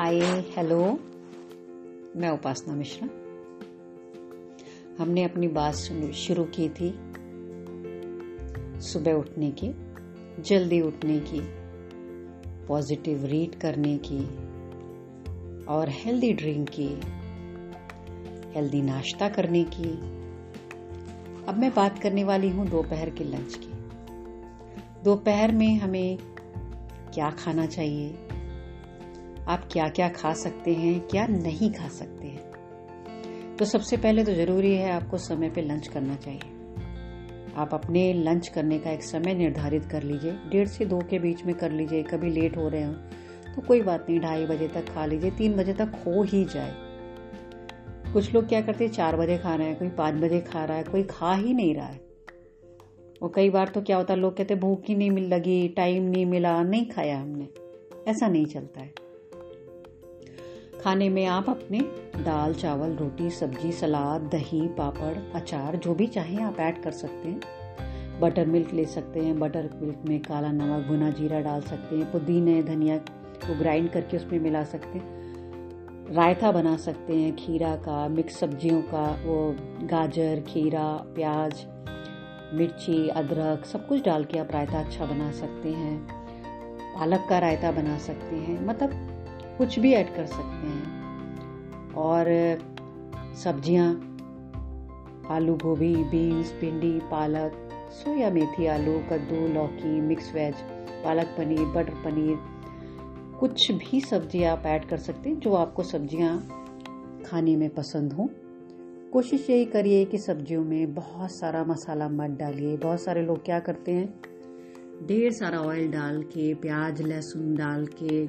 Hi hello मैं उपासना मिश्रा। हमने अपनी बात शुरू की थी सुबह उठने की, जल्दी उठने की पॉजिटिव रीड करने की, और हेल्दी ड्रिंक की हेल्दी नाश्ता करने की। अब मैं बात करने वाली हूँ दोपहर के लंच की। दोपहर में हमें क्या खाना चाहिए? आप क्या क्या खा सकते हैं, क्या नहीं खा सकते हैं। तो सबसे पहले तो ज़रूरी है आपको समय पे लंच करना चाहिए। आप अपने लंच करने का एक समय निर्धारित कर लीजिए। डेढ़ से दो के बीच में कर लीजिए, कभी लेट हो रहे हो तो कोई बात नहीं, ढाई बजे तक खा लीजिए, तीन बजे तक हो ही जाए। कुछ लोग क्या करते हैं, चार बजे खा रहे हैं, कोई पाँच बजे खा रहा है, कोई खा ही नहीं रहा है। और कई बार तो क्या होता है, लोग कहते भूख ही नहीं मिल लगी, टाइम नहीं मिला, नहीं खाया हमने। ऐसा नहीं चलता है। खाने में आप अपने दाल, चावल, रोटी, सब्ज़ी, सलाद, दही, पापड़, अचार, जो भी चाहें आप ऐड कर सकते हैं। बटर मिल्क ले सकते हैं, बटर मिल्क में काला नमक, भुना जीरा डाल सकते हैं, पुदीने, धनिया को ग्राइंड करके उसमें मिला सकते हैं। रायता बना सकते हैं, खीरा का, मिक्स सब्जियों का, वो गाजर, खीरा, प्याज, मिर्ची, अदरक, सब कुछ डाल के आप रायता अच्छा बना सकते हैं। पालक का रायता बना सकते हैं मतलब कुछ भी ऐड कर सकते हैं। और, सब्ज़ियाँ, आलू गोभी, बीन्स, भिंडी, पालक, सोया मेथी आलू, कद्दू, लौकी, mix veg, palak paneer, butter paneer, कुछ भी सब्ज़ी आप ऐड कर सकते हैं जो आपको सब्ज़ियाँ खाने में पसंद हो। कोशिश यही करिए कि सब्जियों में बहुत सारा मसाला मत डालिए। बहुत सारे लोग क्या करते हैं? ढेर सारा ऑयल डाल के, प्याज, लहसुन डाल के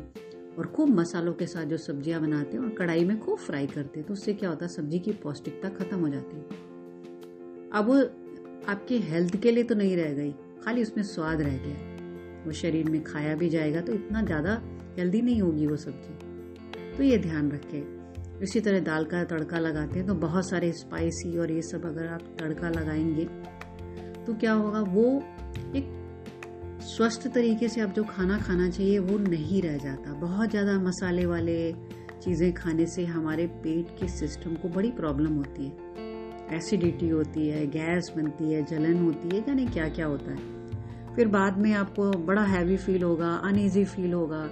और खूब मसालों के साथ जो सब्ज़ियाँ बनाते हैं और कढ़ाई में खूब फ्राई करते हैं तो उससे क्या होता है, सब्ज़ी की पौष्टिकता खत्म हो जाती है। अब वो आपके हेल्थ के लिए तो नहीं रह गई, खाली उसमें स्वाद रह गया। वो शरीर में खाया भी जाएगा तो इतना ज़्यादा हेल्दी नहीं होगी वो सब्ज़ी। तो ये ध्यान रखें। इसी तरह दाल का तड़का लगाते हैं तो बहुत सारे स्पाइसी और ये सब अगर आप तड़का लगाएँगे तो क्या होगा, वो एक स्वस्थ तरीके से अब जो खाना खाना चाहिए, वो नहीं रह जाता। बहुत ज़्यादा मसाले वाले चीज़ें खाने से हमारे पेट के सिस्टम को बड़ी प्रॉब्लम होती है। एसिडिटी होती है गैस बनती है, जलन होती है, यानी क्या क्या होता है। फिर बाद में आपको बड़ा हैवी फील होगा अनईजी फील होगा।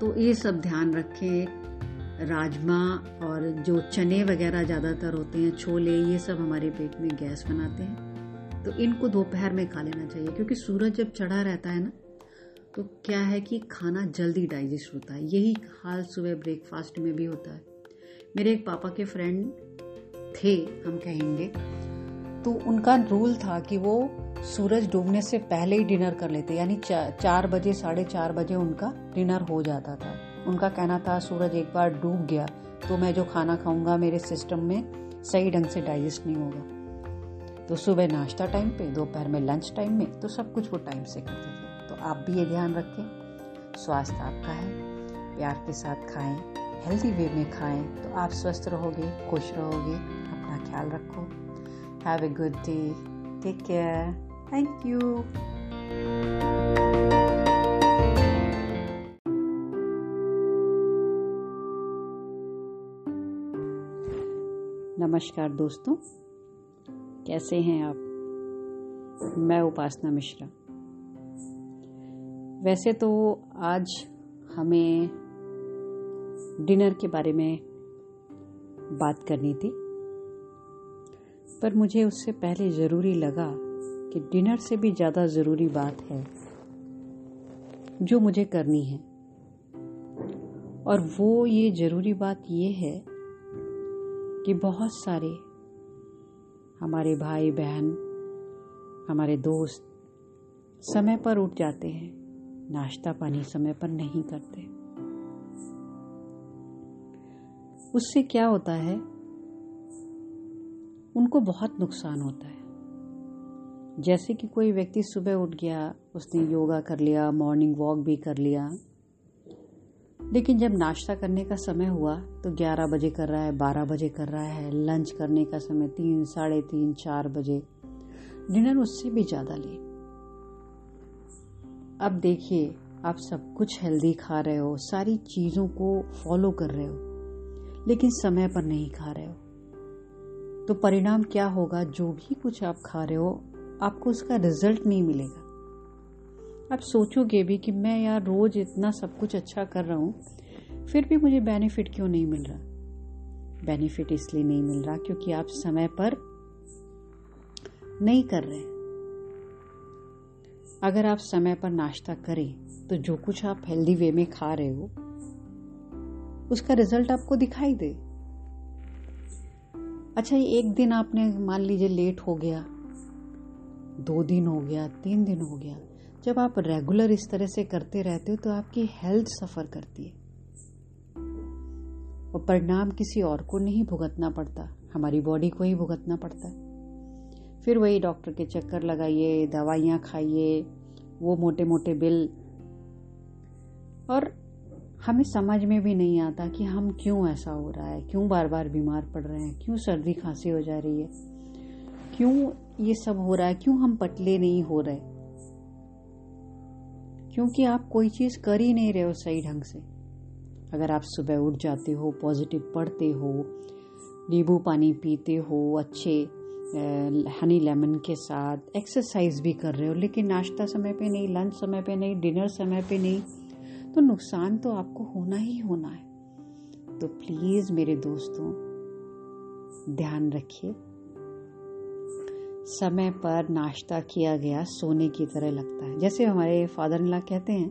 तो ये सब ध्यान रखें। राजमा और जो चने वगैरह ज़्यादातर होते हैं, छोले, ये सब हमारे पेट में गैस बनाते हैं। तो इनको दोपहर में खा लेना चाहिए क्योंकि सूरज जब चढ़ा रहता है ना तो क्या है कि खाना जल्दी डाइजेस्ट होता है। यही हाल सुबह ब्रेकफास्ट में भी होता है। मेरे एक पापा के फ्रेंड थे हम कहेंगे तो उनका रूल था कि वो सूरज डूबने से पहले ही डिनर कर लेते यानी चा, चार बजे साढ़े चार बजे उनका डिनर हो जाता था। उनका कहना था सूरज एक बार डूब गया तो मैं जो खाना खाऊँगा मेरे सिस्टम में सही ढंग से डाइजेस्ट नहीं होगा। तो सुबह नाश्ता टाइम पे, दोपहर में लंच टाइम में तो सब कुछ वो टाइम से करते थे। तो आप भी ये ध्यान रखें, स्वास्थ्य आपका है, प्यार के साथ खाएँ हेल्दी वे में खाएँ तो आप स्वस्थ रहोगे, खुश रहोगे, अपना ख्याल रखो। Have a good day take care thank you नमस्कार दोस्तों। कैसे हैं आप? मैं उपासना मिश्रा। वैसे तो आज हमें डिनर के बारे में बात करनी थी, पर मुझे उससे पहले ज़रूरी लगा कि डिनर से भी ज़्यादा ज़रूरी बात है जो मुझे करनी है। और वो ये ज़रूरी बात ये है कि बहुत सारे हमारे भाई बहन, हमारे दोस्त समय पर उठ जाते हैं, नाश्ता पानी समय पर नहीं करते। उससे क्या होता है? उनको बहुत नुकसान होता है। जैसे कि कोई व्यक्ति सुबह उठ गया, उसने योगा कर लिया मॉर्निंग वॉक भी कर लिया लेकिन जब नाश्ता करने का समय हुआ तो 11 बजे कर रहा है 12 बजे कर रहा है, लंच करने का समय तीन, साढ़े तीन, चार बजे। डिनर उससे भी ज़्यादा ले। अब देखिए, आप सब कुछ हेल्दी खा रहे हो, सारी चीज़ों को फॉलो कर रहे हो, लेकिन समय पर नहीं खा रहे हो। तो परिणाम क्या होगा? जो भी कुछ आप खा रहे हो, आपको उसका रिज़ल्ट नहीं मिलेगा। आप सोचोगे भी कि मैं यार रोज इतना सब कुछ अच्छा कर रहा हूँ, फिर भी मुझे बेनिफिट क्यों नहीं मिल रहा? बेनिफिट इसलिए नहीं मिल रहा क्योंकि आप समय पर नहीं कर रहे। अगर आप समय पर नाश्ता करें तो जो कुछ आप हेल्दी वे में खा रहे हो, उसका रिज़ल्ट आपको दिखाई दे। अच्छा ये एक दिन आपने, मान लीजिए लेट हो गया, दो दिन हो गया, तीन दिन हो गया जब आप रेगुलर इस तरह से करते रहते हो तो आपकी हेल्थ सफ़र करती है। और परिणाम किसी और को नहीं भुगतना पड़ता, हमारी बॉडी को ही भुगतना पड़ता है। फिर वही डॉक्टर के चक्कर लगाइए, दवाइयाँ खाइए, वो मोटे मोटे बिल और हमें समझ में भी नहीं आता कि हम क्यों ऐसा हो रहा है, क्यों बार बार बीमार पड़ रहे हैं, क्यों सर्दी खांसी हो जा रही है, क्यों ये सब हो रहा है, क्यों हम पतले नहीं हो रहे। क्योंकि आप कोई चीज़ कर ही नहीं रहे हो सही ढंग से। अगर आप सुबह उठ जाते हो पॉजिटिव पढ़ते हो, नींबू पानी पीते हो, अच्छे हनी लेमन के साथ एक्सरसाइज भी कर रहे हो, लेकिन नाश्ता समय पे नहीं लंच समय पे नहीं डिनर समय पे नहीं तो नुकसान तो आपको होना ही होना है। तो प्लीज़ मेरे दोस्तों, ध्यान रखिए। समय पर नाश्ता किया गया, सोने की तरह लगता है। जैसे हमारे फादर इन कहते हैं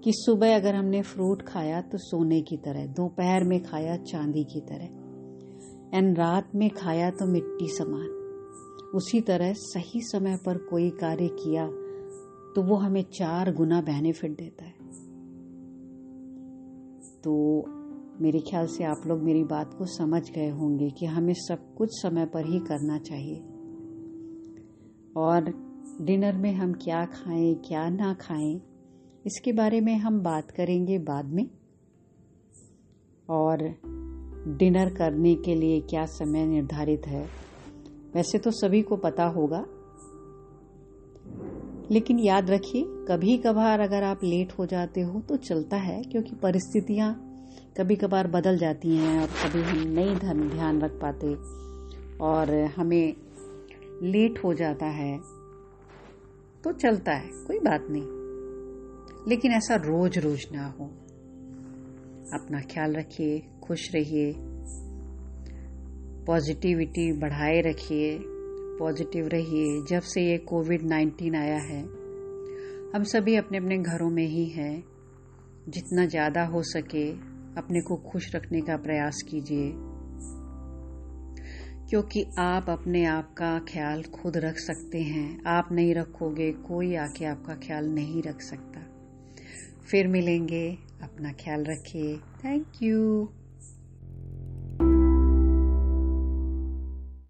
कि सुबह अगर हमने फ्रूट खाया तो सोने की तरह, दोपहर में खाया चांदी की तरह एंड रात में खाया तो मिट्टी समान। उसी तरह सही समय पर कोई कार्य किया तो वो हमें चार गुना बेनिफिट देता है। तो मेरे ख्याल से आप लोग मेरी बात को समझ गए होंगे कि हमें सब कुछ समय पर ही करना चाहिए। और डिनर में हम क्या खाएँ, क्या ना खाएँ, इसके बारे में हम बात करेंगे बाद में। और डिनर करने के लिए क्या समय निर्धारित है, वैसे तो सभी को पता होगा। लेकिन याद रखिए कभी कभार अगर आप लेट हो जाते हो तो चलता है, क्योंकि परिस्थितियाँ कभी कभार बदल जाती हैं और कभी हम नहीं ध्यान रख पाते। और हमें लेट हो जाता है तो चलता है, कोई बात नहीं। लेकिन ऐसा रोज रोज ना हो। अपना ख्याल रखिए, खुश रहिए, पॉजिटिविटी बढ़ाए रखिए, पॉजिटिव रहिए। जब से ये कोविड नाइन्टीन आया है, हम सभी अपने अपने घरों में ही हैं। जितना ज़्यादा हो सके, अपने को खुश रखने का प्रयास कीजिए। क्योंकि आप अपने आप का ख्याल खुद रख सकते हैं। आप नहीं रखोगे, कोई आके आपका ख्याल नहीं रख सकता। फिर मिलेंगे। अपना ख्याल रखिए। Thank you